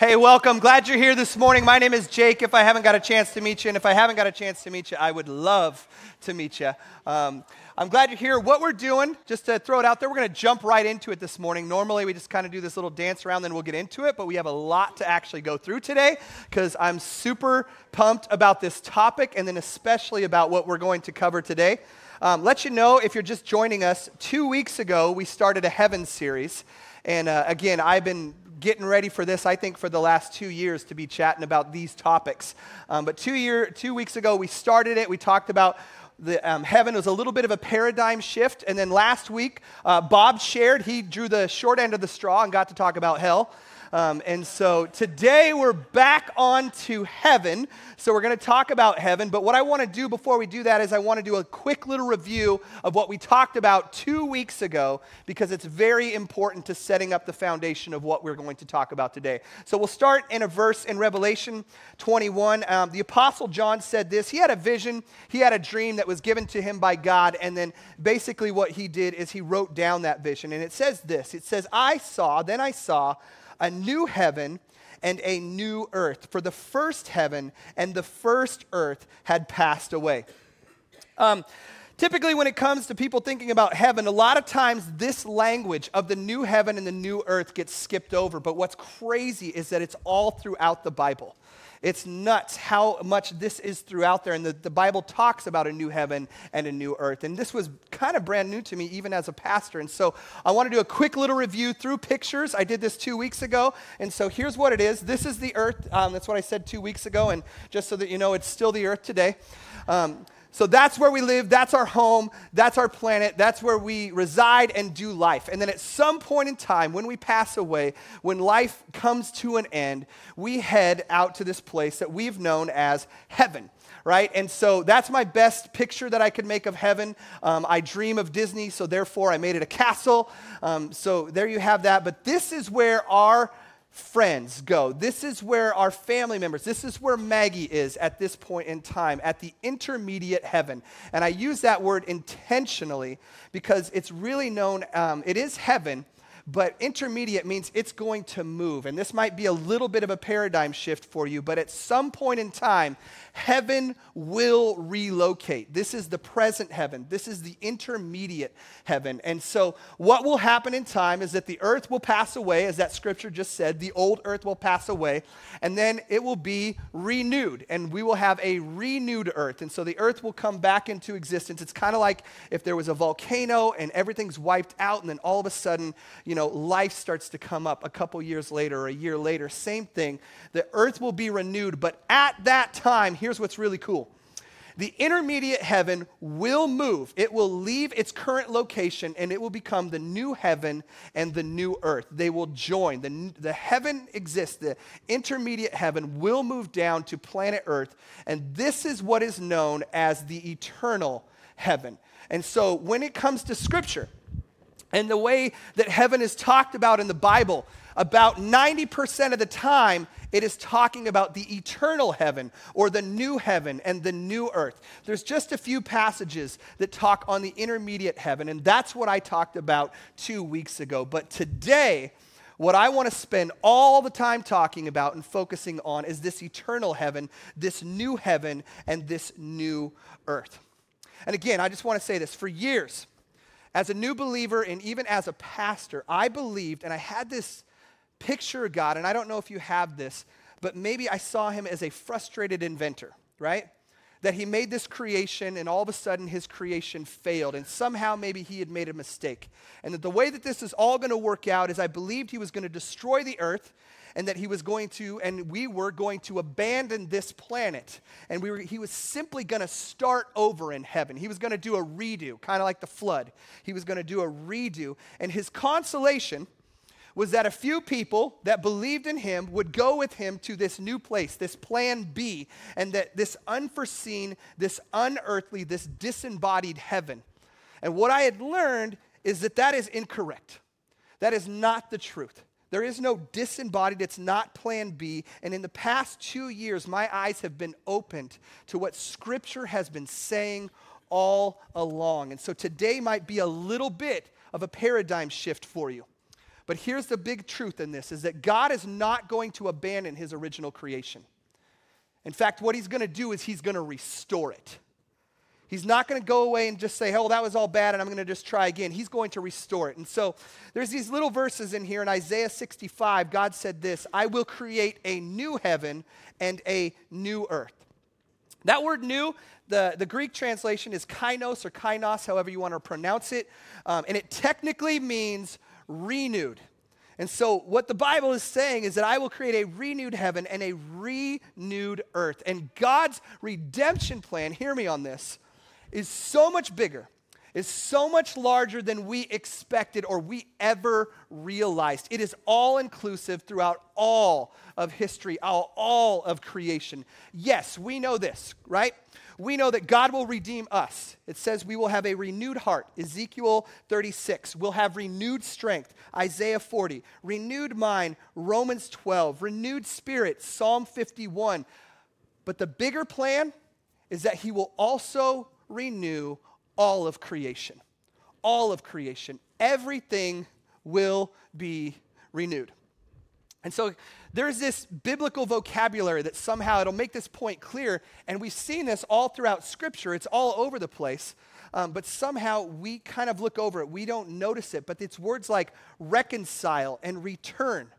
Hey, welcome. Glad you're here this morning. My name is Jake. If I haven't got a chance to meet you, and if I haven't got a chance to meet you, I would love to meet you. Um, I'm glad you're here. What we're doing, just to throw it out there, we're going to jump right into it this morning. Normally, we just kind of do this little dance around, then we'll get into it, but we have a lot to actually go through today because I'm super pumped about this topic and then especially about what we're going to cover today. Um, let you know if you're just joining us, two weeks ago, we started a Heaven series. And uh, again, I've been getting ready for this, I think, for the last two years to be chatting about these topics. Um, but two, year, two weeks ago, we started it. We talked about the, um, heaven was a little bit of a paradigm shift. And then last week, uh, Bob shared, he drew the short end of the straw and got to talk about hell. Um, and so today we're back on to heaven. So we're going to talk about heaven. But what I want to do before we do that is I want to do a quick little review of what we talked about two weeks ago because it's very important to setting up the foundation of what we're going to talk about today. So we'll start in a verse in Revelation 21. Um, the Apostle John said this. He had a vision, he had a dream that was given to him by God. And then basically what he did is he wrote down that vision. And it says this it says, I saw, then I saw a new heaven and a new earth. For the first heaven and the first earth had passed away. Um, typically, when it comes to people thinking about heaven, a lot of times this language of the new heaven and the new earth gets skipped over. But what's crazy is that it's all throughout the Bible. It's nuts how much this is throughout there. And the, the Bible talks about a new heaven and a new earth. And this was kind of brand new to me, even as a pastor. And so I want to do a quick little review through pictures. I did this two weeks ago. And so here's what it is this is the earth. Um, that's what I said two weeks ago. And just so that you know, it's still the earth today. Um, so that's where we live, that's our home, that's our planet, that's where we reside and do life. And then at some point in time, when we pass away, when life comes to an end, we head out to this place that we've known as heaven right? And so that's my best picture that I could make of heaven. Um, I dream of Disney, so therefore I made it a castle. Um, so there you have that. But this is where our friends go. This is where our family members, this is where Maggie is at this point in time, at the intermediate heaven. And I use that word intentionally because it's really known, um, it is heaven, but intermediate means it's going to move. And this might be a little bit of a paradigm shift for you, but at some point in time, heaven will relocate. This is the present heaven, this is the intermediate heaven. And so, what will happen in time is that the earth will pass away, as that scripture just said, the old earth will pass away, and then it will be renewed, and we will have a renewed earth. And so, the earth will come back into existence. It's kind of like if there was a volcano and everything's wiped out, and then all of a sudden, you know, life starts to come up a couple years later or a year later. Same thing. The earth will be renewed, but at that time, here's what's really cool. The intermediate heaven will move. It will leave its current location and it will become the new heaven and the new earth. They will join. The, the heaven exists. The intermediate heaven will move down to planet earth. And this is what is known as the eternal heaven. And so when it comes to scripture and the way that heaven is talked about in the Bible, about 90% of the time, it is talking about the eternal heaven or the new heaven and the new earth. There's just a few passages that talk on the intermediate heaven, and that's what I talked about two weeks ago. But today, what I want to spend all the time talking about and focusing on is this eternal heaven, this new heaven, and this new earth. And again, I just want to say this for years, as a new believer and even as a pastor, I believed and I had this picture of God, and I don't know if you have this, but maybe I saw him as a frustrated inventor, right? That he made this creation and all of a sudden his creation failed, and somehow maybe he had made a mistake. And that the way that this is all to work out is I believed he was to destroy the earth and that he was going to, and we were going to abandon this planet. And we were, he was simply going to start over in heaven. He was going to do a redo, kind of like the flood. He was going to do a redo. And his consolation was that a few people that believed in him would go with him to this new place, this plan B, and that this unforeseen, this unearthly, this disembodied heaven. And what I had learned is that that is incorrect. That is not the truth. There is no disembodied, it's not plan B. And in the past two years, my eyes have been opened to what Scripture has been saying all along. And so today might be a little bit of a paradigm shift for you. But here's the big truth in this is that God is not going to abandon his original creation. In fact, what he's going to do is he's going to restore it. He's not going to go away and just say, oh, that was all bad and I'm going to just try again. He's going to restore it. And so there's these little verses in here in Isaiah 65. God said this I will create a new heaven and a new earth. That word new, the, the Greek translation is kainos or kainos, however you want to pronounce it. Um, and it technically means renewed. And so, what the Bible is saying is that I will create a renewed heaven and a renewed earth. And God's redemption plan, hear me on this, is so much bigger, is so much larger than we expected or we ever realized. It is all inclusive throughout all of history, all, all of creation. Yes, we know this, right? We know that God will redeem us. It says we will have a renewed heart. Ezekiel 36. We'll have renewed strength. Isaiah 40. Renewed mind. Romans 12. Renewed spirit. Psalm 51. But the bigger plan is that he will also renew all of creation. All of creation. Everything will be renewed. And so there's this biblical vocabulary that somehow it'll make this point clear. And we've seen this all throughout Scripture, it's all over the place. Um, but somehow we kind of look over it, we don't notice it. But it's words like reconcile and return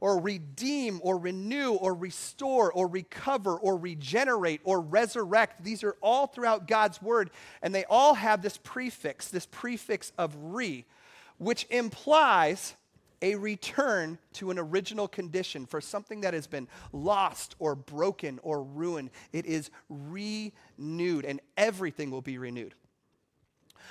or redeem or renew or restore or recover or regenerate or resurrect. These are all throughout God's word, and they all have this prefix, this prefix of re, which implies a return to an original condition for something that has been lost or broken or ruined. It is renewed, and everything will be renewed.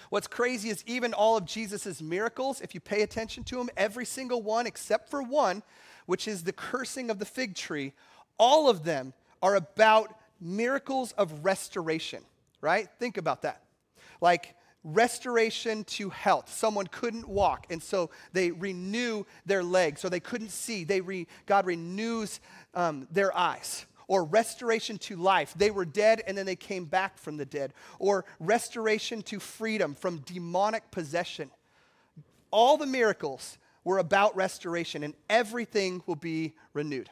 What's crazy is even all of Jesus' miracles, if you pay attention to them, every single one except for one, which is the cursing of the fig tree, all of them are about miracles of restoration, right? Think about that. Like restoration to health. Someone couldn't walk, and so they renew their legs, or they couldn't see. They re, God renews um, their eyes. Or restoration to life. They were dead and then they came back from the dead. Or restoration to freedom from demonic possession. All the miracles were about restoration, and everything will be renewed.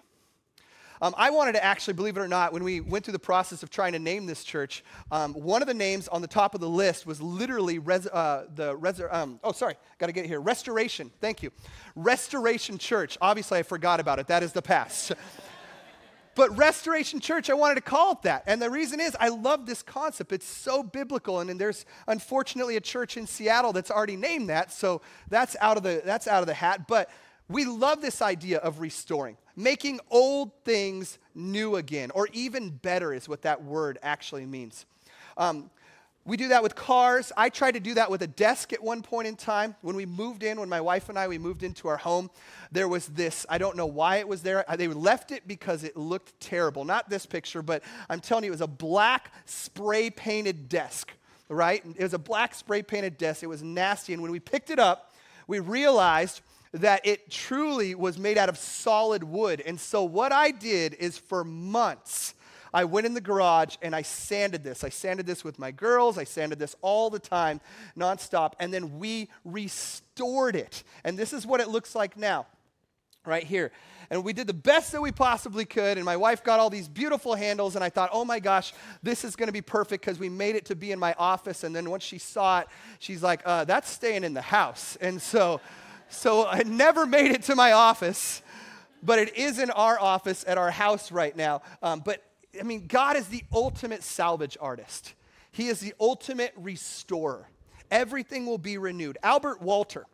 Um, I wanted to actually, believe it or not, when we went through the process of trying to name this church, um, one of the names on the top of the list was literally res, uh, the res, um, oh sorry, got to get here. Restoration. Thank you, Restoration Church. Obviously, I forgot about it. That is the past. But Restoration Church, I wanted to call it that. And the reason is I love this concept. It's so biblical. And, and there's unfortunately a church in Seattle that's already named that. So that's out of the, that's out of the hat. But we love this idea of restoring, making old things new again, or even better is what that word actually means. Um, we do that with cars. I tried to do that with a desk at one point in time. When we moved in, when my wife and I, we moved into our home, there was this, I don't know why it was there. They left it because it looked terrible. Not this picture, but I'm telling you, it was a black spray painted desk, right? It was a black spray painted desk. It was nasty. And when we picked it up, we realized that it truly was made out of solid wood. And so what I did is for months, I went in the garage and I sanded this. I sanded this with my girls. I sanded this all the time, nonstop. And then we restored it. And this is what it looks like now, right here. And we did the best that we possibly could. And my wife got all these beautiful handles. And I thought, oh my gosh, this is going to be perfect because we made it to be in my office. And then once she saw it, she's like, uh, that's staying in the house. And so, so I never made it to my office but it is in our office at our house right now. Um, but I mean, God is the ultimate salvage artist, He is the ultimate restorer. Everything will be renewed. Albert Walter,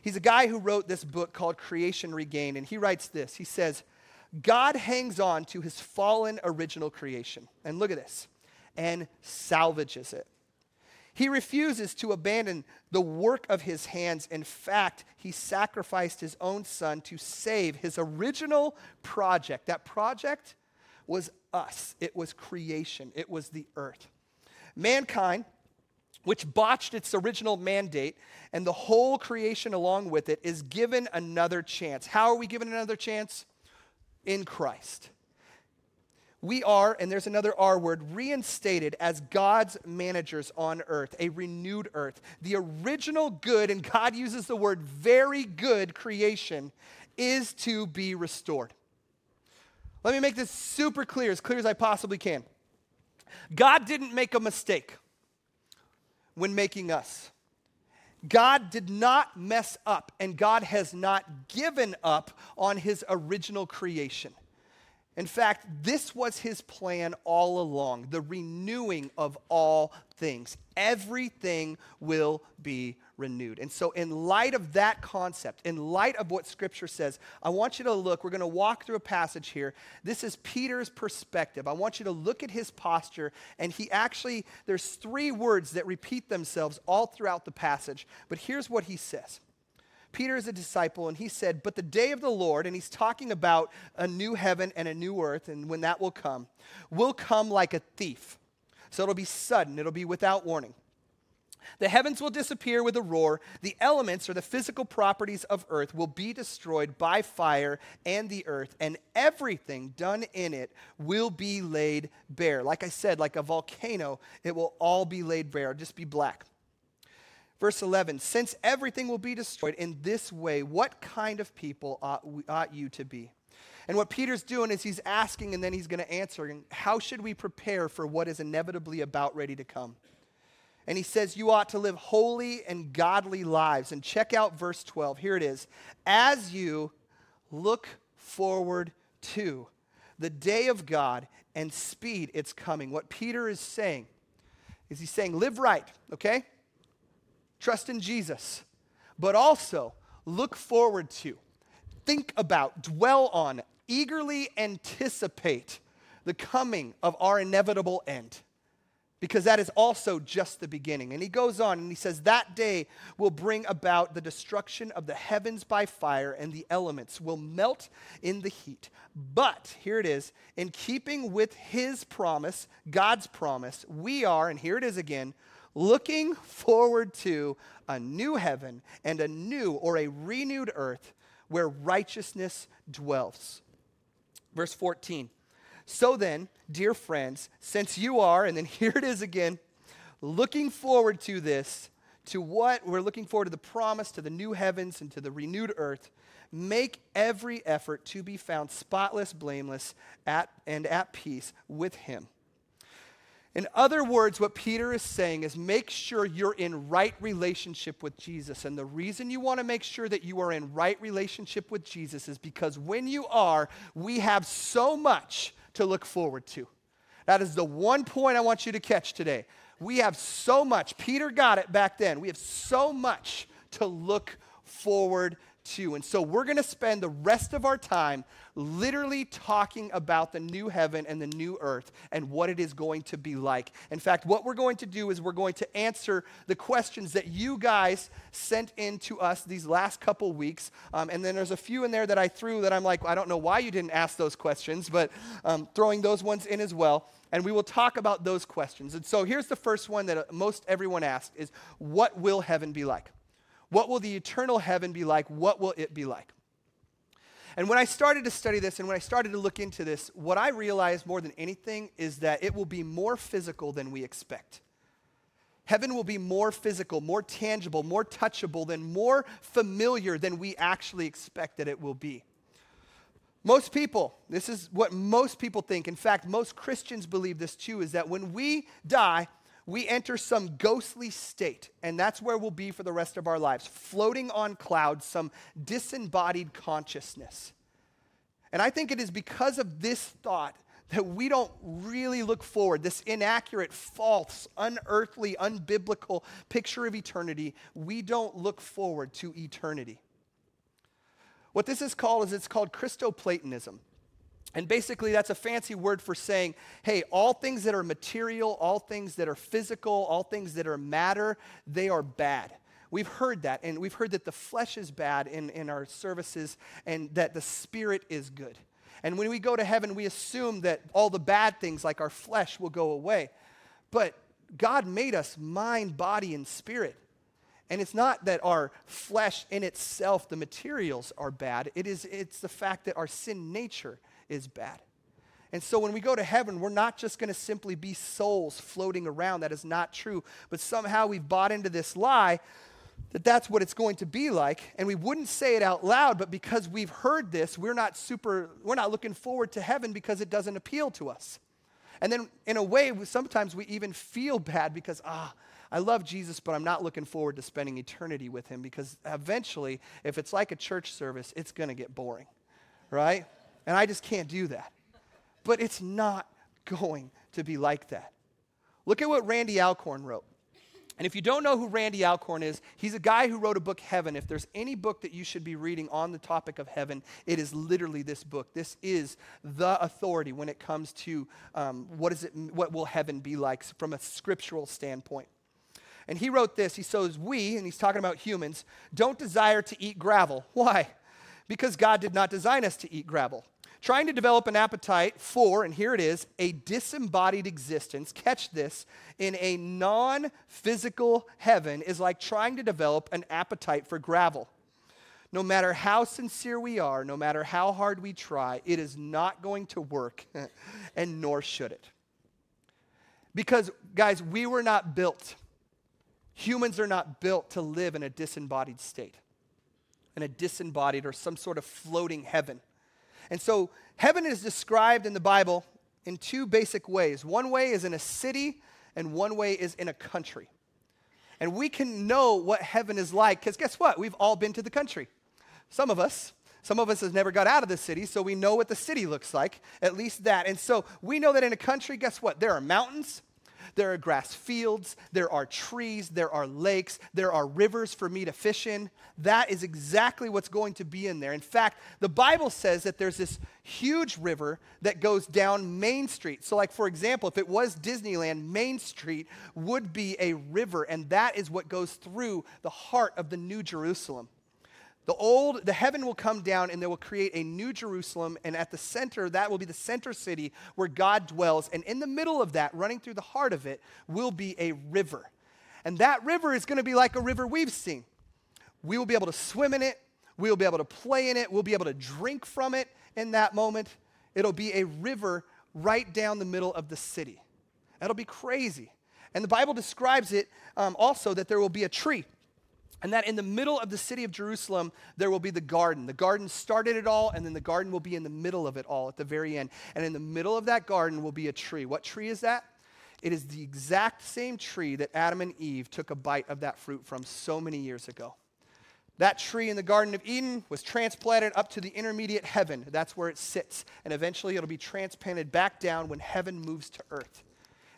he's a guy who wrote this book called Creation Regained, and he writes this. He says, God hangs on to his fallen original creation. And look at this, and salvages it. He refuses to abandon the work of his hands. In fact, he sacrificed his own son to save his original project. That project was us, it was creation, it was the earth. Mankind, which botched its original mandate, and the whole creation along with it, is given another chance. How are we given another chance? In Christ. we are, and there's another R word, reinstated as God's managers on earth, a renewed earth. The original good, and God uses the word very good creation, is to be restored. Let me make this super clear, as clear as I possibly can. God didn't make a mistake when making us. God did not mess up, and God has not given up on his original creation. In fact, this was his plan all along the renewing of all things. Everything will be renewed. And so, in light of that concept, in light of what Scripture says, I want you to look. We're going to walk through a passage here. This is Peter's perspective. I want you to look at his posture, and he actually, there's three words that repeat themselves all throughout the passage. But here's what he says. Peter is a disciple, and he said, But the day of the Lord, and he's talking about a new heaven and a new earth, and when that will come, will come like a thief. So it'll be sudden, it'll be without warning. The heavens will disappear with a roar. The elements or the physical properties of earth will be destroyed by fire and the earth, and everything done in it will be laid bare. Like I said, like a volcano, it will all be laid bare, just be black. Verse 11 Since everything will be destroyed in this way, what kind of people ought, we, ought you to be? And what Peter's doing is he's asking and then he's going to answer, how should we prepare for what is inevitably about ready to come? And he says, You ought to live holy and godly lives. And check out verse 12. Here it is. As you look forward to the day of God and speed its coming. What Peter is saying is he's saying, Live right, okay? Trust in Jesus, but also look forward to, think about, dwell on, eagerly anticipate the coming of our inevitable end. Because that is also just the beginning. And he goes on and he says, That day will bring about the destruction of the heavens by fire, and the elements will melt in the heat. But, here it is, in keeping with his promise, God's promise, we are, and here it is again, looking forward to a new heaven and a new or a renewed earth where righteousness dwells. Verse 14. So then, dear friends, since you are, and then here it is again, looking forward to this, to what we're looking forward to the promise, to the new heavens and to the renewed earth, make every effort to be found spotless, blameless, at, and at peace with him. In other words, what Peter is saying is make sure you're in right relationship with Jesus. And the reason you want to make sure that you are in right relationship with Jesus is because when you are, we have so much to look forward to. That is the one point I want you to catch today. We have so much. Peter got it back then. We have so much to look forward to. And so we're going to spend the rest of our time literally talking about the new heaven and the new earth and what it is going to be like. In fact, what we're going to do is we're going to answer the questions that you guys sent in to us these last couple weeks. Um, and then there's a few in there that I threw that I'm like, I don't know why you didn't ask those questions, but um, throwing those ones in as well and we will talk about those questions. And so here's the first one that most everyone asked is what will heaven be like? What will the eternal heaven be like? What will it be like? And when I started to study this and when I started to look into this, what I realized more than anything is that it will be more physical than we expect. Heaven will be more physical, more tangible, more touchable, than more familiar than we actually expect that it will be. Most people, this is what most people think. In fact, most Christians believe this too is that when we die, we enter some ghostly state, and that's where we'll be for the rest of our lives, floating on clouds, some disembodied consciousness. And I think it is because of this thought that we don't really look forward, this inaccurate, false, unearthly, unbiblical picture of eternity, we don't look forward to eternity. What this is called is it's called Christoplatonism. And basically, that's a fancy word for saying, hey, all things that are material, all things that are physical, all things that are matter, they are bad. We've heard that, and we've heard that the flesh is bad in, in our services and that the spirit is good. And when we go to heaven, we assume that all the bad things, like our flesh, will go away. But God made us mind, body, and spirit. And it's not that our flesh in itself, the materials, are bad. It is, it's the fact that our sin nature is bad. And so when we go to heaven, we're not just going to simply be souls floating around. That is not true. But somehow we've bought into this lie that that's what it's going to be like and we wouldn't say it out loud but because we've heard this we're not super we're not looking forward to heaven because it doesn't appeal to us and then in a way sometimes we even feel bad because ah I love Jesus, but I'm not looking forward to spending eternity with him because eventually, if it's like a church service, it's going to get boring, right? And I just can't do that. But it's not going to be like that. Look at what Randy Alcorn wrote. And if you don't know who Randy Alcorn is, he's a guy who wrote a book, Heaven. If there's any book that you should be reading on the topic of heaven, it is literally this book. This is the authority when it comes to um, what is it, what will heaven be like from a scriptural standpoint. And he wrote this. He says, "We," and he's talking about humans, don't desire to eat gravel. Why? Because God did not design us to eat gravel trying to develop an appetite for, and here it is, a disembodied existence. Catch this in a non physical heaven is like trying to develop an appetite for gravel. No matter how sincere we are, no matter how hard we try, it is not going to work, and nor should it. Because, guys, we were not built, humans are not built to live in a disembodied state, in a disembodied or some sort of floating heaven. And so heaven is described in the Bible in two basic ways. One way is in a city, and one way is in a country. And we can know what heaven is like because guess what? We've all been to the country. Some of us. Some of us have never got out of the city, so we know what the city looks like, at least that. And so we know that in a country, guess what? There are mountains, there are grass fields, there are trees, there are lakes, there are rivers for me to fish in. That is exactly what's going to be in there. In fact, the Bible says that there's this huge river that goes down Main Street. So, like, for example, if it was Disneyland, Main Street would be a river, and that is what goes through the heart of the New Jerusalem. The old, the heaven will come down and they will create a new Jerusalem. And at the center, that will be the center city where God dwells. And in the middle of that, running through the heart of it, will be a river. And that river is going to be like a river we've seen. We will be able to swim in it, we will be able to play in it, we'll be able to drink from it in that moment. It'll be a river right down the middle of the city. That'll be crazy. And the Bible describes it um, also that there will be a tree and that in the middle of the city of Jerusalem, there will be the garden. The garden started it all, and then the garden will be in the middle of it all at the very end. And in the middle of that garden will be a tree. What tree is that? It is the exact same tree that Adam and Eve took a bite of that fruit from so many years ago. That tree in the Garden of Eden was transplanted up to the intermediate heaven. That's where it sits. And eventually it'll be transplanted back down when heaven moves to earth.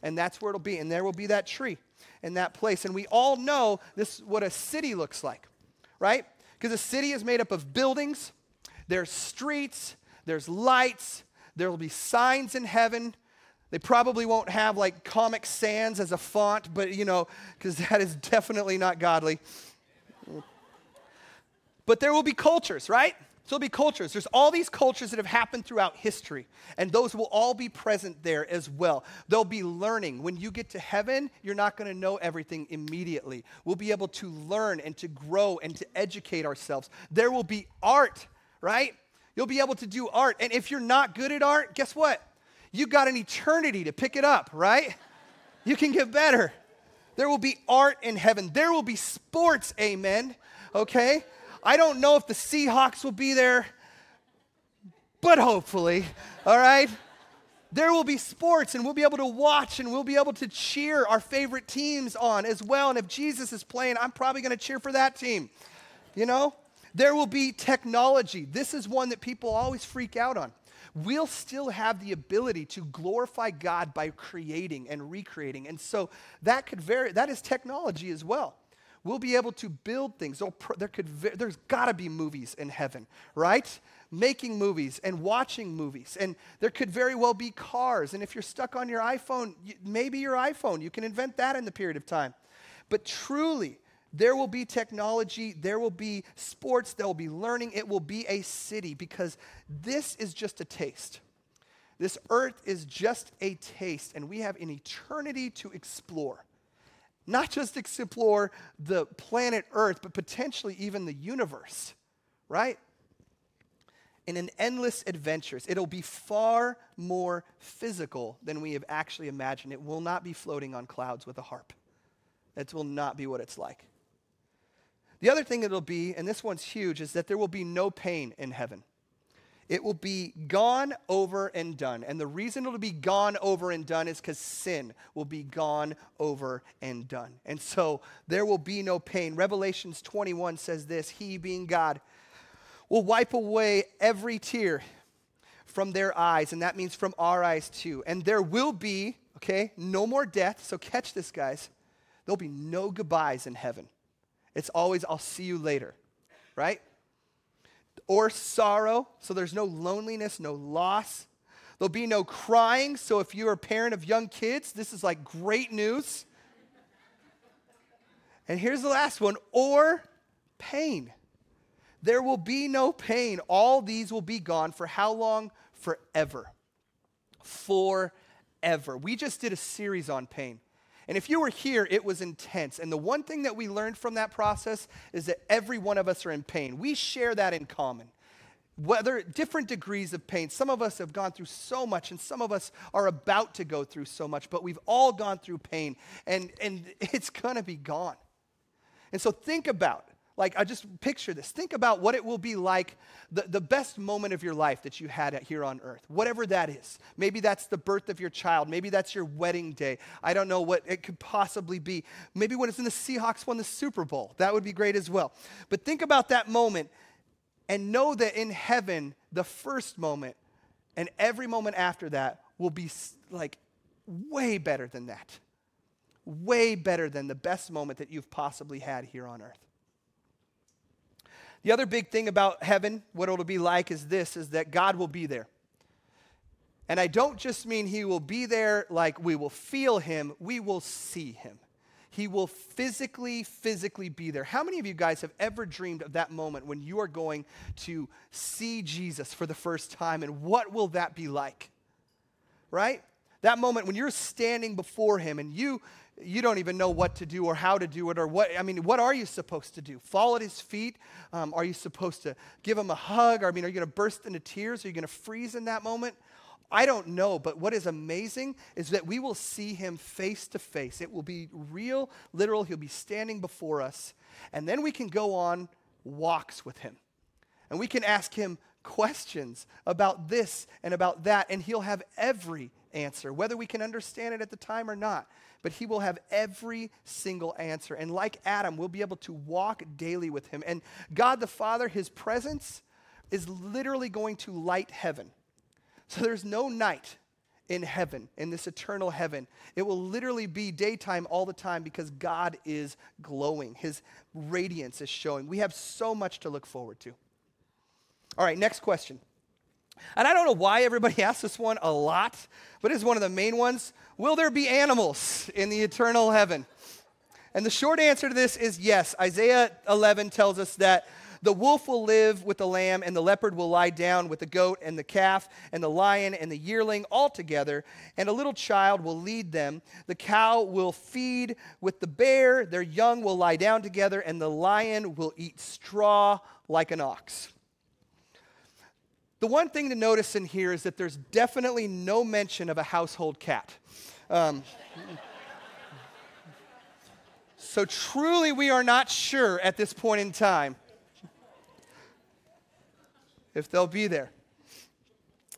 And that's where it'll be. And there will be that tree in that place. And we all know this what a city looks like, right? Because a city is made up of buildings, there's streets, there's lights, there will be signs in heaven. They probably won't have like Comic Sans as a font, but you know, because that is definitely not godly. But there will be cultures, right? There'll be cultures. There's all these cultures that have happened throughout history, and those will all be present there as well. There'll be learning. When you get to heaven, you're not going to know everything immediately. We'll be able to learn and to grow and to educate ourselves. There will be art, right? You'll be able to do art. And if you're not good at art, guess what? You got an eternity to pick it up, right? You can get better. There will be art in heaven. There will be sports, amen. Okay? I don't know if the Seahawks will be there, but hopefully, all right? There will be sports and we'll be able to watch and we'll be able to cheer our favorite teams on as well. And if Jesus is playing, I'm probably going to cheer for that team. You know? There will be technology. This is one that people always freak out on. We'll still have the ability to glorify God by creating and recreating. And so that could vary, that is technology as well. We'll be able to build things. There could, there's got to be movies in heaven, right? Making movies and watching movies. And there could very well be cars. And if you're stuck on your iPhone, maybe your iPhone, you can invent that in the period of time. But truly, there will be technology, there will be sports, there will be learning, it will be a city because this is just a taste. This earth is just a taste, and we have an eternity to explore not just explore the planet Earth, but potentially even the universe, right? in an endless adventures. It'll be far more physical than we have actually imagined. It will not be floating on clouds with a harp. That will not be what it's like. The other thing it'll be, and this one's huge, is that there will be no pain in heaven. It will be gone over and done. And the reason it'll be gone over and done is because sin will be gone over and done. And so there will be no pain. Revelations 21 says this He, being God, will wipe away every tear from their eyes. And that means from our eyes too. And there will be, okay, no more death. So catch this, guys. There'll be no goodbyes in heaven. It's always, I'll see you later, right? Or sorrow. So there's no loneliness, no loss. There'll be no crying. So if you're a parent of young kids, this is like great news. And here's the last one or pain. There will be no pain. All these will be gone for how long? Forever. Forever. We just did a series on pain. And if you were here, it was intense. And the one thing that we learned from that process is that every one of us are in pain. We share that in common. Whether different degrees of pain. Some of us have gone through so much, and some of us are about to go through so much, but we've all gone through pain, and, and it's gonna be gone. And so think about like, I just picture this. Think about what it will be like the, the best moment of your life that you had here on earth, whatever that is. Maybe that's the birth of your child. Maybe that's your wedding day. I don't know what it could possibly be. Maybe when it's in the Seahawks won the Super Bowl. That would be great as well. But think about that moment and know that in heaven, the first moment and every moment after that will be like way better than that. Way better than the best moment that you've possibly had here on earth. The other big thing about heaven, what it'll be like, is this is that God will be there. And I don't just mean he will be there like we will feel him, we will see him. He will physically, physically be there. How many of you guys have ever dreamed of that moment when you are going to see Jesus for the first time? And what will that be like? Right? That moment when you're standing before him and you you don't even know what to do or how to do it or what i mean what are you supposed to do? Fall at his feet? Um, are you supposed to give him a hug? Or, i mean are you going to burst into tears? Are you going to freeze in that moment? I don't know but what is amazing is that we will see him face to face. It will be real literal. He'll be standing before us and then we can go on walks with him. And we can ask him questions about this and about that and he'll have every answer whether we can understand it at the time or not but he will have every single answer. And like Adam, we'll be able to walk daily with him. And God the Father, his presence is literally going to light heaven. So there's no night in heaven, in this eternal heaven. It will literally be daytime all the time because God is glowing. His radiance is showing. We have so much to look forward to. All right, next question. And I don't know why everybody asks this one a lot, but it's one of the main ones. Will there be animals in the eternal heaven? And the short answer to this is yes. Isaiah 11 tells us that the wolf will live with the lamb, and the leopard will lie down with the goat and the calf, and the lion and the yearling all together, and a little child will lead them. The cow will feed with the bear, their young will lie down together, and the lion will eat straw like an ox. The one thing to notice in here is that there's definitely no mention of a household cat. Um, so truly, we are not sure at this point in time if they'll be there.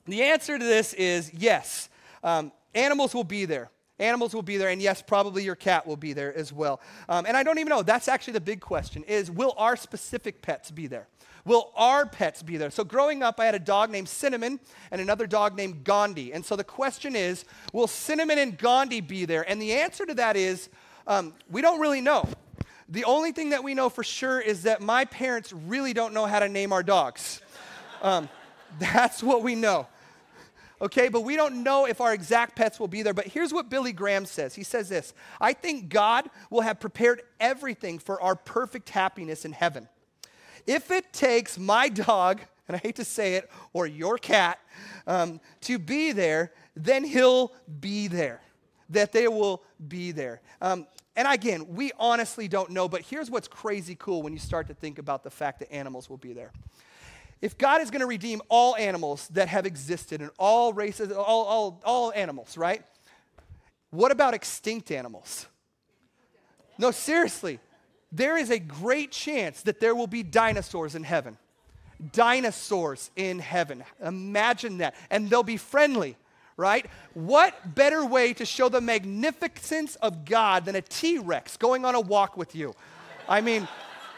The answer to this is yes. Um, animals will be there. Animals will be there, and yes, probably your cat will be there as well. Um, and I don't even know. That's actually the big question: is will our specific pets be there? Will our pets be there? So, growing up, I had a dog named Cinnamon and another dog named Gandhi. And so the question is Will Cinnamon and Gandhi be there? And the answer to that is um, we don't really know. The only thing that we know for sure is that my parents really don't know how to name our dogs. Um, that's what we know. Okay, but we don't know if our exact pets will be there. But here's what Billy Graham says He says this I think God will have prepared everything for our perfect happiness in heaven. If it takes my dog, and I hate to say it, or your cat, um, to be there, then he'll be there. That they will be there. Um, and again, we honestly don't know, but here's what's crazy cool when you start to think about the fact that animals will be there if God is going to redeem all animals that have existed and all races, all, all, all animals, right? What about extinct animals? No, seriously. There is a great chance that there will be dinosaurs in heaven. Dinosaurs in heaven. Imagine that. And they'll be friendly, right? What better way to show the magnificence of God than a T Rex going on a walk with you? I mean,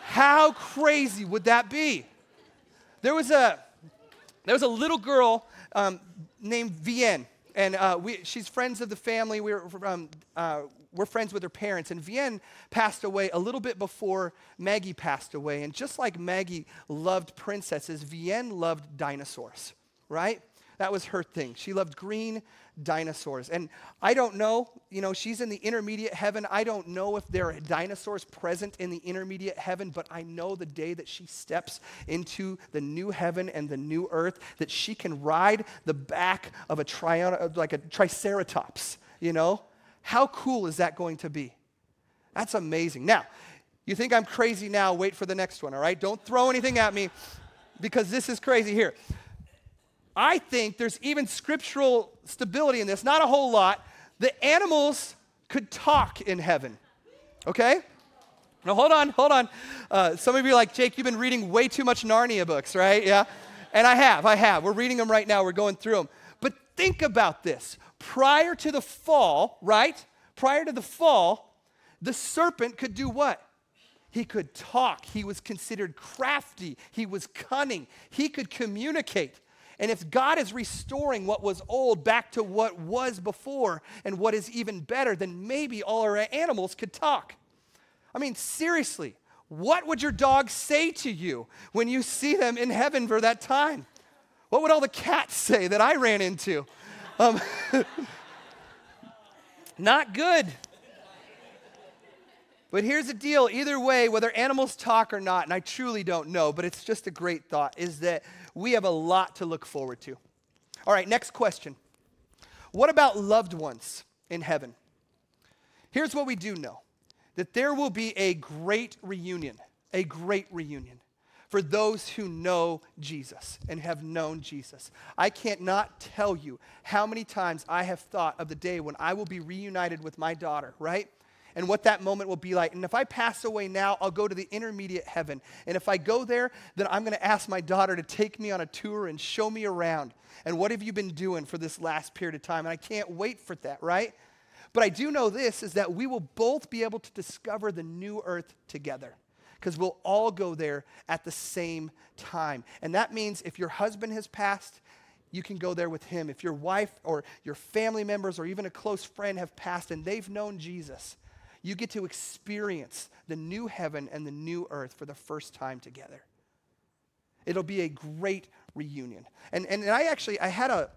how crazy would that be? There was a, there was a little girl um, named Vienne, and uh, we, she's friends of the family. We were, um, uh, we're friends with her parents. And Vienne passed away a little bit before Maggie passed away. And just like Maggie loved princesses, Vienne loved dinosaurs, right? That was her thing. She loved green dinosaurs. And I don't know, you know, she's in the intermediate heaven. I don't know if there are dinosaurs present in the intermediate heaven, but I know the day that she steps into the new heaven and the new earth that she can ride the back of a like a triceratops, you know? How cool is that going to be? That's amazing. Now, you think I'm crazy now, wait for the next one, all right? Don't throw anything at me because this is crazy here. I think there's even scriptural stability in this, not a whole lot. The animals could talk in heaven, okay? Now, hold on, hold on. Uh, some of you are like, Jake, you've been reading way too much Narnia books, right? Yeah. And I have, I have. We're reading them right now, we're going through them. But think about this. Prior to the fall, right? Prior to the fall, the serpent could do what? He could talk. He was considered crafty. He was cunning. He could communicate. And if God is restoring what was old back to what was before and what is even better, then maybe all our animals could talk. I mean, seriously, what would your dog say to you when you see them in heaven for that time? What would all the cats say that I ran into? Um, not good. But here's the deal either way, whether animals talk or not, and I truly don't know, but it's just a great thought, is that we have a lot to look forward to. All right, next question. What about loved ones in heaven? Here's what we do know that there will be a great reunion, a great reunion for those who know Jesus and have known Jesus. I can't not tell you how many times I have thought of the day when I will be reunited with my daughter, right? and what that moment will be like. And if I pass away now, I'll go to the intermediate heaven. And if I go there, then I'm going to ask my daughter to take me on a tour and show me around. And what have you been doing for this last period of time? And I can't wait for that, right? But I do know this is that we will both be able to discover the new earth together because we'll all go there at the same time. And that means if your husband has passed, you can go there with him. If your wife or your family members or even a close friend have passed and they've known Jesus, you get to experience the new heaven and the new earth for the first time together. It'll be a great reunion. And, and, and I actually, I had, a,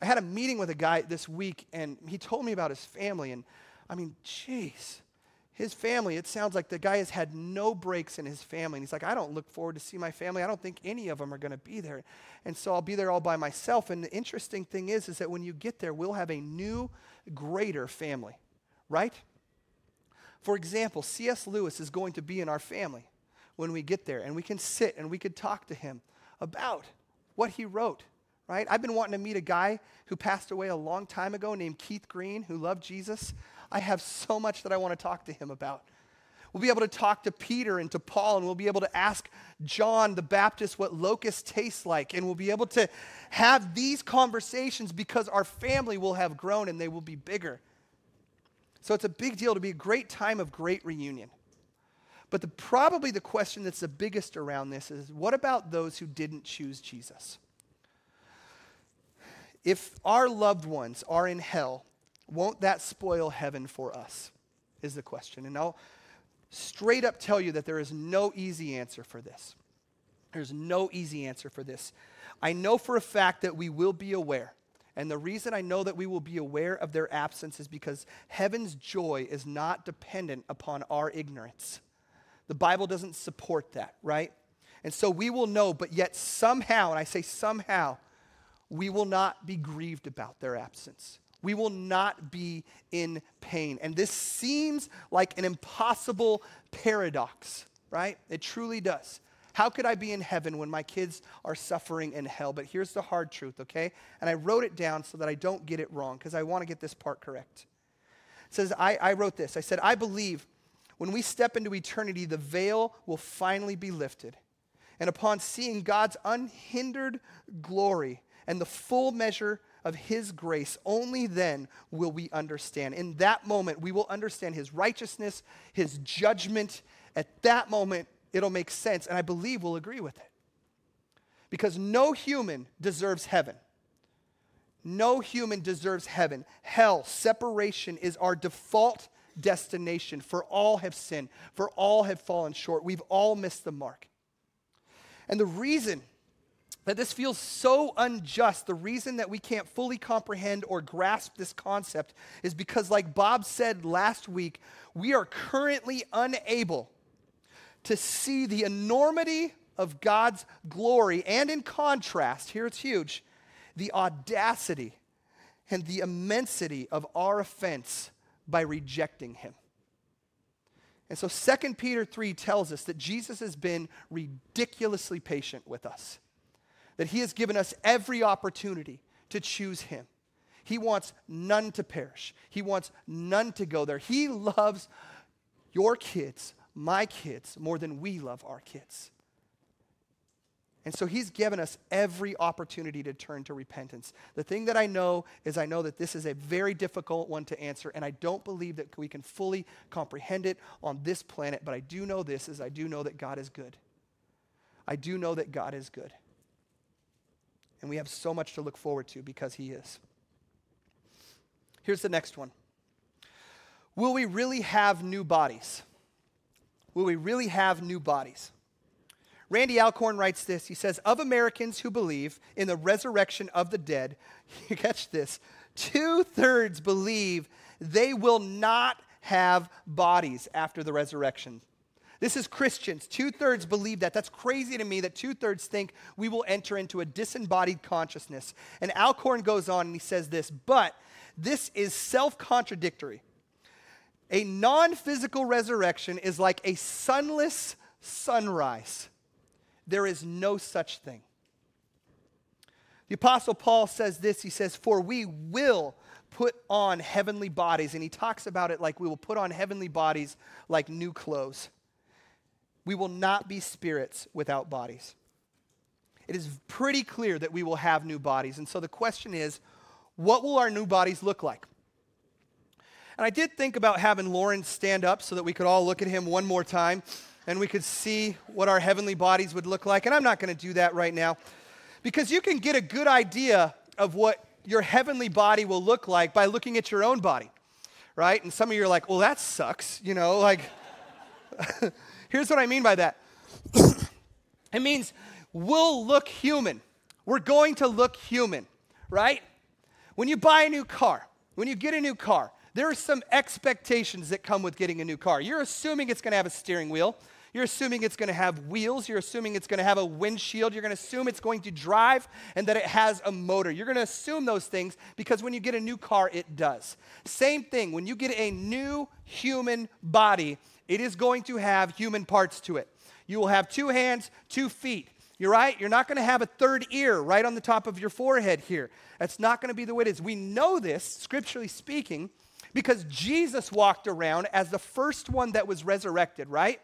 I had a meeting with a guy this week, and he told me about his family. And I mean, jeez, his family, it sounds like the guy has had no breaks in his family. And he's like, I don't look forward to see my family. I don't think any of them are going to be there. And so I'll be there all by myself. And the interesting thing is, is that when you get there, we'll have a new, greater family, right? For example, C.S. Lewis is going to be in our family when we get there, and we can sit and we can talk to him about what he wrote, right? I've been wanting to meet a guy who passed away a long time ago named Keith Green who loved Jesus. I have so much that I want to talk to him about. We'll be able to talk to Peter and to Paul, and we'll be able to ask John the Baptist what locust tastes like. And we'll be able to have these conversations because our family will have grown and they will be bigger. So it's a big deal to be a great time of great reunion. But the, probably the question that's the biggest around this is what about those who didn't choose Jesus? If our loved ones are in hell, won't that spoil heaven for us? Is the question. And I'll straight up tell you that there is no easy answer for this. There's no easy answer for this. I know for a fact that we will be aware and the reason I know that we will be aware of their absence is because heaven's joy is not dependent upon our ignorance. The Bible doesn't support that, right? And so we will know, but yet somehow, and I say somehow, we will not be grieved about their absence. We will not be in pain. And this seems like an impossible paradox, right? It truly does. How could I be in heaven when my kids are suffering in hell? But here's the hard truth, okay? And I wrote it down so that I don't get it wrong because I want to get this part correct. It says, I, I wrote this. I said, I believe when we step into eternity, the veil will finally be lifted. And upon seeing God's unhindered glory and the full measure of His grace, only then will we understand. In that moment, we will understand His righteousness, His judgment. At that moment, it'll make sense, and I believe we'll agree with it. Because no human deserves heaven. No human deserves heaven. Hell, separation is our default destination, for all have sinned, for all have fallen short. We've all missed the mark. And the reason that this feels so unjust, the reason that we can't fully comprehend or grasp this concept is because, like Bob said last week, we are currently unable to see the enormity of God's glory, and in contrast, here it's huge, the audacity and the immensity of our offense by rejecting him. And so 2 Peter 3 tells us that Jesus has been ridiculously patient with us, that he has given us every opportunity to choose him. He wants none to perish, he wants none to go there. He loves your kids, my kids, more than we love our kids. And so he's given us every opportunity to turn to repentance. The thing that I know is I know that this is a very difficult one to answer, and I don't believe that we can fully comprehend it on this planet, but I do know this is I do know that God is good. I do know that God is good. And we have so much to look forward to because he is. Here's the next one. Will we really have new bodies? Will we really have new bodies? Randy Alcorn writes this. He says, Of Americans who believe in the resurrection of the dead, you catch this, two thirds believe they will not have bodies after the resurrection. This is Christians. Two thirds believe that. That's crazy to me that two thirds think we will enter into a disembodied consciousness. And Alcorn goes on and he says this, but this is self contradictory. A non physical resurrection is like a sunless sunrise. There is no such thing. The Apostle Paul says this he says, For we will put on heavenly bodies. And he talks about it like we will put on heavenly bodies like new clothes. We will not be spirits without bodies. It is pretty clear that we will have new bodies. And so the question is, what will our new bodies look like? And I did think about having Lauren stand up so that we could all look at him one more time and we could see what our heavenly bodies would look like. And I'm not going to do that right now because you can get a good idea of what your heavenly body will look like by looking at your own body, right? And some of you are like, well, that sucks, you know, like, here's what I mean by that it means we'll look human. We're going to look human, right? When you buy a new car, when you get a new car, there are some expectations that come with getting a new car. You're assuming it's going to have a steering wheel. You're assuming it's going to have wheels. You're assuming it's going to have a windshield. You're going to assume it's going to drive and that it has a motor. You're going to assume those things because when you get a new car, it does. Same thing, when you get a new human body, it is going to have human parts to it. You will have two hands, two feet. You're right. You're not going to have a third ear right on the top of your forehead here. That's not going to be the way it is. We know this, scripturally speaking, because Jesus walked around as the first one that was resurrected, right?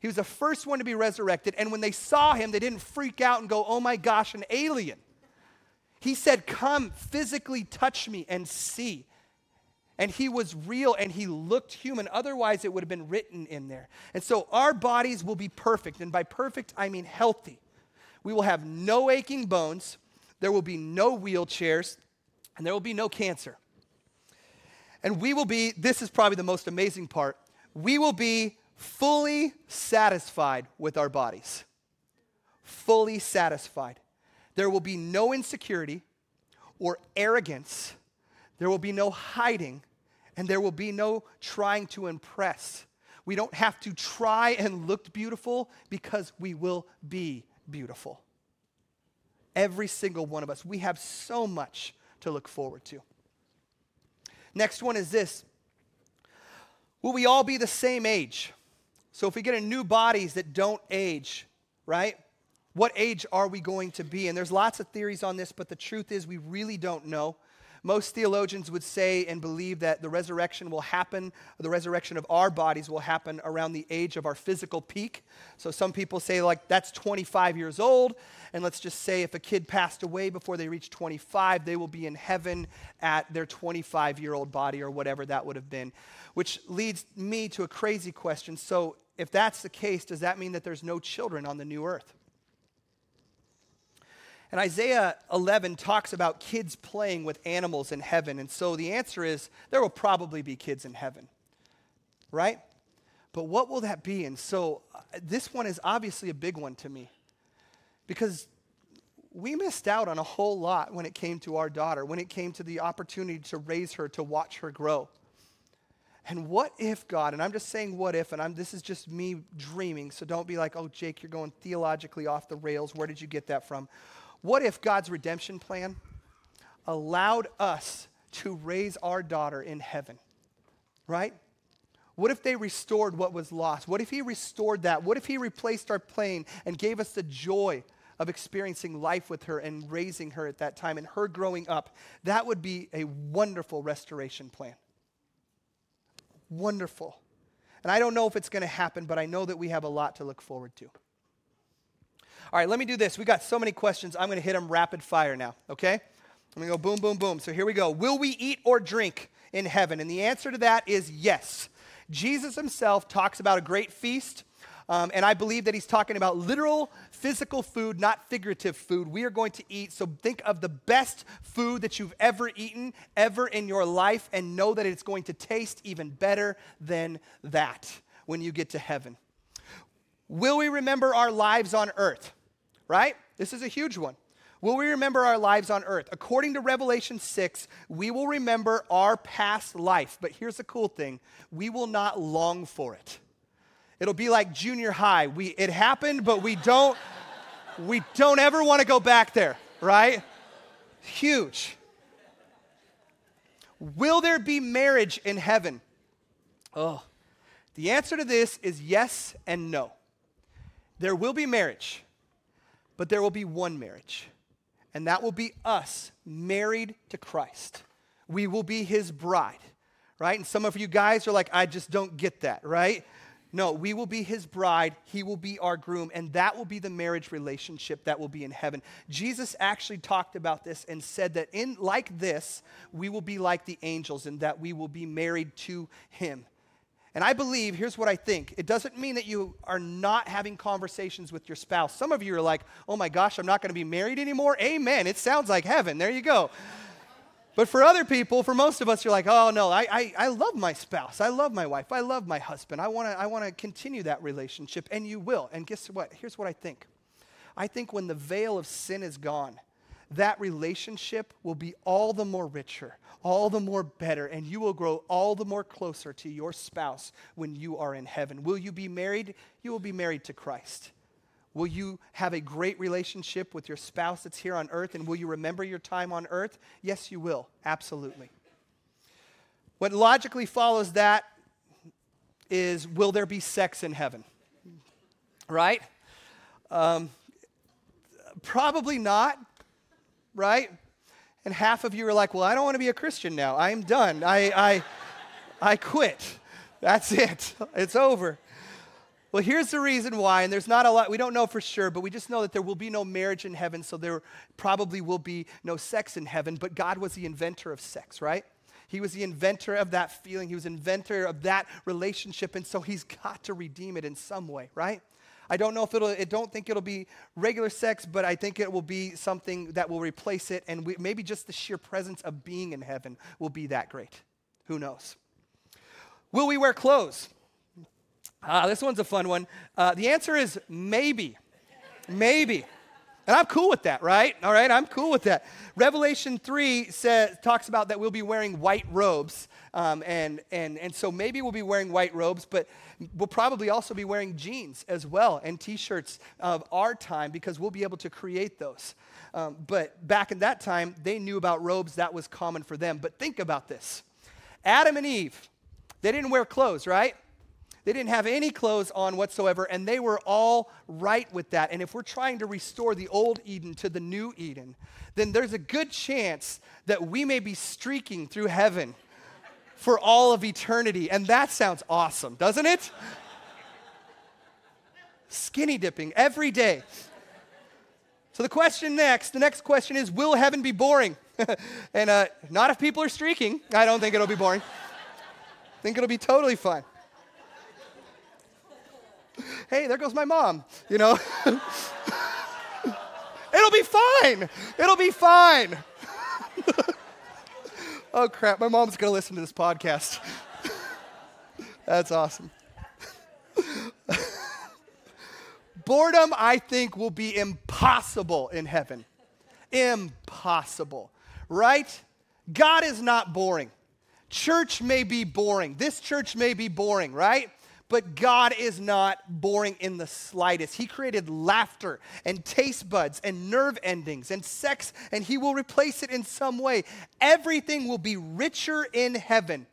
He was the first one to be resurrected. And when they saw him, they didn't freak out and go, oh my gosh, an alien. He said, Come, physically touch me and see. And he was real and he looked human. Otherwise, it would have been written in there. And so our bodies will be perfect. And by perfect, I mean healthy. We will have no aching bones, there will be no wheelchairs, and there will be no cancer. And we will be, this is probably the most amazing part, we will be fully satisfied with our bodies. Fully satisfied. There will be no insecurity or arrogance. There will be no hiding, and there will be no trying to impress. We don't have to try and look beautiful because we will be beautiful. Every single one of us. We have so much to look forward to. Next one is this Will we all be the same age? So if we get a new bodies that don't age, right? What age are we going to be? And there's lots of theories on this, but the truth is we really don't know. Most theologians would say and believe that the resurrection will happen, the resurrection of our bodies will happen around the age of our physical peak. So some people say, like, that's 25 years old. And let's just say if a kid passed away before they reach 25, they will be in heaven at their 25 year old body or whatever that would have been. Which leads me to a crazy question. So if that's the case, does that mean that there's no children on the new earth? And Isaiah 11 talks about kids playing with animals in heaven. And so the answer is there will probably be kids in heaven, right? But what will that be? And so uh, this one is obviously a big one to me because we missed out on a whole lot when it came to our daughter, when it came to the opportunity to raise her, to watch her grow. And what if God, and I'm just saying what if, and I'm, this is just me dreaming, so don't be like, oh, Jake, you're going theologically off the rails. Where did you get that from? What if God's redemption plan allowed us to raise our daughter in heaven? Right? What if they restored what was lost? What if He restored that? What if He replaced our plane and gave us the joy of experiencing life with her and raising her at that time and her growing up? That would be a wonderful restoration plan. Wonderful. And I don't know if it's going to happen, but I know that we have a lot to look forward to. All right, let me do this. We got so many questions. I'm going to hit them rapid fire now, okay? I'm going to go boom, boom, boom. So here we go. Will we eat or drink in heaven? And the answer to that is yes. Jesus himself talks about a great feast. Um, and I believe that he's talking about literal physical food, not figurative food. We are going to eat. So think of the best food that you've ever eaten, ever in your life, and know that it's going to taste even better than that when you get to heaven. Will we remember our lives on earth? Right? This is a huge one. Will we remember our lives on earth? According to Revelation 6, we will remember our past life. But here's the cool thing we will not long for it. It'll be like junior high. We, it happened, but we don't, we don't ever want to go back there, right? Huge. Will there be marriage in heaven? Oh, the answer to this is yes and no. There will be marriage. But there will be one marriage, and that will be us married to Christ. We will be his bride, right? And some of you guys are like, I just don't get that, right? No, we will be his bride. He will be our groom, and that will be the marriage relationship that will be in heaven. Jesus actually talked about this and said that in like this, we will be like the angels and that we will be married to him. And I believe, here's what I think it doesn't mean that you are not having conversations with your spouse. Some of you are like, oh my gosh, I'm not going to be married anymore. Amen. It sounds like heaven. There you go. But for other people, for most of us, you're like, oh no, I, I, I love my spouse. I love my wife. I love my husband. I want to I wanna continue that relationship. And you will. And guess what? Here's what I think I think when the veil of sin is gone, that relationship will be all the more richer, all the more better, and you will grow all the more closer to your spouse when you are in heaven. Will you be married? You will be married to Christ. Will you have a great relationship with your spouse that's here on earth, and will you remember your time on earth? Yes, you will. Absolutely. What logically follows that is will there be sex in heaven? Right? Um, probably not right? And half of you are like, well, I don't want to be a Christian now. I'm done. I, I, I quit. That's it. It's over. Well, here's the reason why, and there's not a lot, we don't know for sure, but we just know that there will be no marriage in heaven, so there probably will be no sex in heaven. But God was the inventor of sex, right? He was the inventor of that feeling, He was inventor of that relationship, and so He's got to redeem it in some way, right? I don't know if it'll, I don't think it'll be regular sex, but I think it will be something that will replace it. And we, maybe just the sheer presence of being in heaven will be that great. Who knows? Will we wear clothes? Ah, this one's a fun one. Uh, the answer is maybe. maybe. And I'm cool with that, right? All right, I'm cool with that. Revelation 3 says, talks about that we'll be wearing white robes. Um, and, and, and so maybe we'll be wearing white robes, but we'll probably also be wearing jeans as well and t shirts of our time because we'll be able to create those. Um, but back in that time, they knew about robes, that was common for them. But think about this Adam and Eve, they didn't wear clothes, right? They didn't have any clothes on whatsoever, and they were all right with that. And if we're trying to restore the old Eden to the new Eden, then there's a good chance that we may be streaking through heaven for all of eternity. And that sounds awesome, doesn't it? Skinny dipping every day. So the question next, the next question is Will heaven be boring? and uh, not if people are streaking. I don't think it'll be boring. I think it'll be totally fun. Hey, there goes my mom, you know? it'll be fine. It'll be fine. oh, crap. My mom's going to listen to this podcast. That's awesome. Boredom, I think, will be impossible in heaven. Impossible, right? God is not boring. Church may be boring. This church may be boring, right? But God is not boring in the slightest. He created laughter and taste buds and nerve endings and sex, and He will replace it in some way. Everything will be richer in heaven.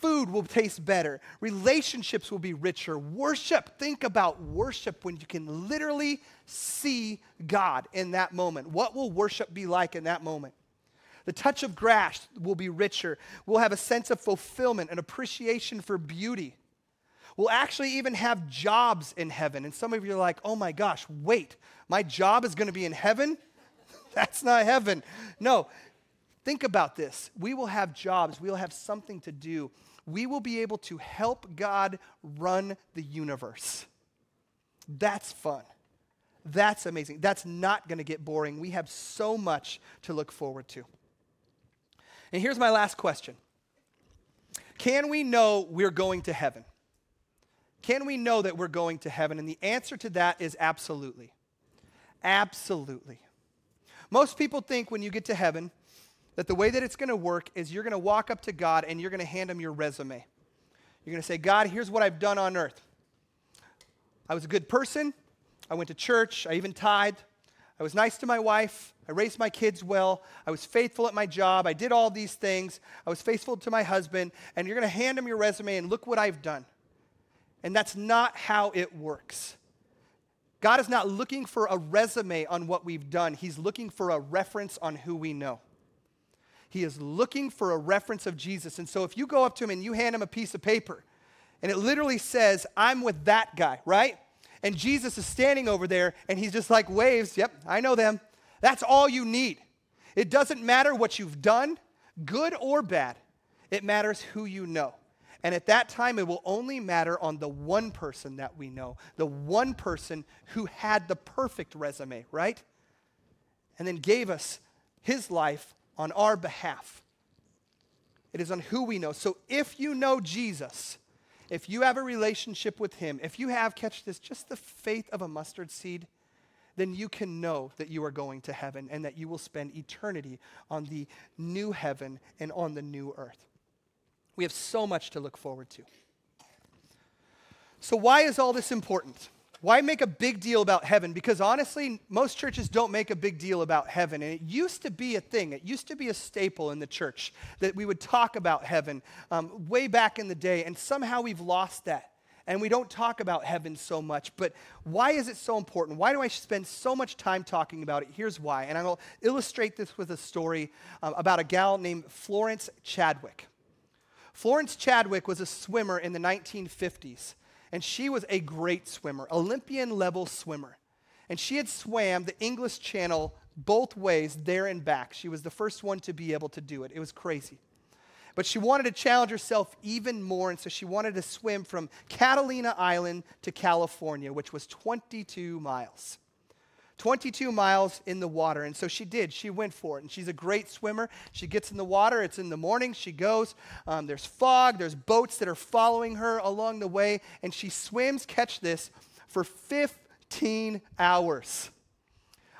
Food will taste better. Relationships will be richer. Worship, think about worship when you can literally see God in that moment. What will worship be like in that moment? The touch of grass will be richer. We'll have a sense of fulfillment and appreciation for beauty. We'll actually even have jobs in heaven. And some of you are like, oh my gosh, wait, my job is going to be in heaven? That's not heaven. No, think about this. We will have jobs, we will have something to do. We will be able to help God run the universe. That's fun. That's amazing. That's not going to get boring. We have so much to look forward to. And here's my last question Can we know we're going to heaven? Can we know that we're going to heaven? And the answer to that is absolutely. Absolutely. Most people think when you get to heaven that the way that it's going to work is you're going to walk up to God and you're going to hand him your resume. You're going to say, God, here's what I've done on earth. I was a good person. I went to church. I even tithed. I was nice to my wife. I raised my kids well. I was faithful at my job. I did all these things. I was faithful to my husband. And you're going to hand him your resume and look what I've done. And that's not how it works. God is not looking for a resume on what we've done, He's looking for a reference on who we know. He is looking for a reference of Jesus. And so if you go up to him and you hand him a piece of paper, and it literally says, I'm with that guy, right? and Jesus is standing over there and he's just like waves, yep, I know them. That's all you need. It doesn't matter what you've done, good or bad, it matters who you know. And at that time, it will only matter on the one person that we know, the one person who had the perfect resume, right? And then gave us his life on our behalf. It is on who we know. So if you know Jesus, if you have a relationship with Him, if you have, catch this, just the faith of a mustard seed, then you can know that you are going to heaven and that you will spend eternity on the new heaven and on the new earth. We have so much to look forward to. So, why is all this important? Why make a big deal about heaven? Because honestly, most churches don't make a big deal about heaven. And it used to be a thing, it used to be a staple in the church that we would talk about heaven um, way back in the day. And somehow we've lost that. And we don't talk about heaven so much. But why is it so important? Why do I spend so much time talking about it? Here's why. And I will illustrate this with a story um, about a gal named Florence Chadwick. Florence Chadwick was a swimmer in the 1950s and she was a great swimmer, Olympian level swimmer. And she had swam the English Channel both ways, there and back. She was the first one to be able to do it. It was crazy. But she wanted to challenge herself even more, and so she wanted to swim from Catalina Island to California, which was 22 miles. 22 miles in the water. And so she did. She went for it. And she's a great swimmer. She gets in the water. It's in the morning. She goes. Um, there's fog. There's boats that are following her along the way. And she swims, catch this, for 15 hours.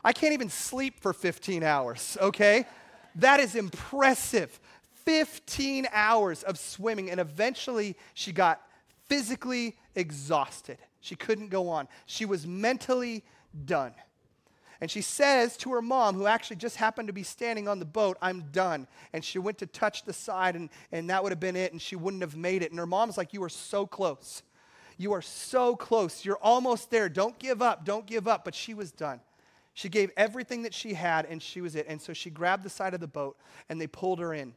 I can't even sleep for 15 hours, okay? That is impressive. 15 hours of swimming. And eventually she got physically exhausted. She couldn't go on. She was mentally done. And she says to her mom, who actually just happened to be standing on the boat, I'm done. And she went to touch the side, and, and that would have been it, and she wouldn't have made it. And her mom's like, You are so close. You are so close. You're almost there. Don't give up. Don't give up. But she was done. She gave everything that she had, and she was it. And so she grabbed the side of the boat, and they pulled her in.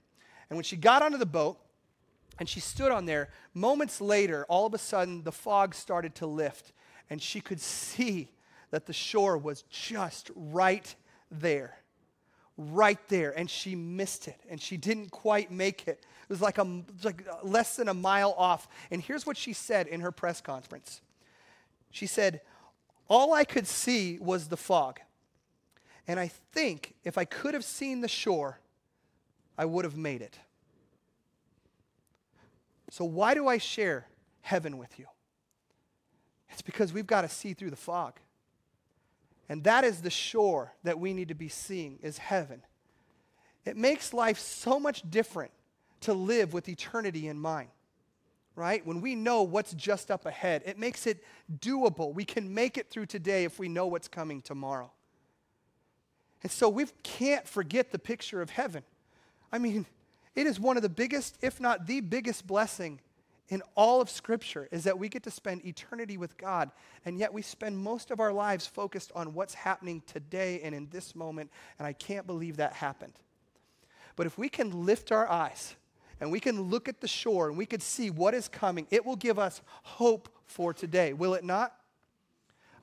And when she got onto the boat, and she stood on there, moments later, all of a sudden, the fog started to lift, and she could see that the shore was just right there. Right there. And she missed it, and she didn't quite make it. It was like, a, like less than a mile off. And here's what she said in her press conference She said, All I could see was the fog. And I think if I could have seen the shore, I would have made it. So, why do I share heaven with you? It's because we've got to see through the fog. And that is the shore that we need to be seeing is heaven. It makes life so much different to live with eternity in mind. Right? When we know what's just up ahead, it makes it doable. We can make it through today if we know what's coming tomorrow. And so we can't forget the picture of heaven. I mean, it is one of the biggest, if not the biggest blessing in all of Scripture is that we get to spend eternity with God, and yet we spend most of our lives focused on what's happening today and in this moment, and I can't believe that happened. But if we can lift our eyes and we can look at the shore and we can see what is coming, it will give us hope for today, will it not?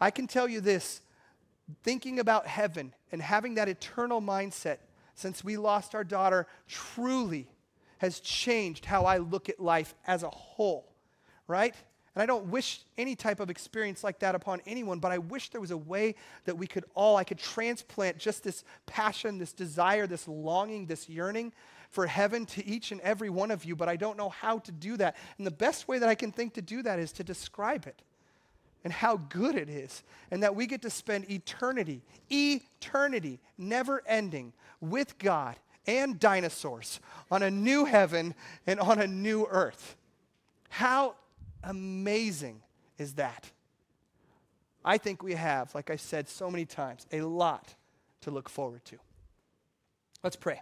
I can tell you this thinking about heaven and having that eternal mindset since we lost our daughter truly has changed how I look at life as a whole, right? And I don't wish any type of experience like that upon anyone, but I wish there was a way that we could all, I could transplant just this passion, this desire, this longing, this yearning for heaven to each and every one of you, but I don't know how to do that. And the best way that I can think to do that is to describe it and how good it is, and that we get to spend eternity, eternity, never ending, with God and dinosaurs on a new heaven and on a new earth. How amazing is that? I think we have, like I said so many times, a lot to look forward to. Let's pray.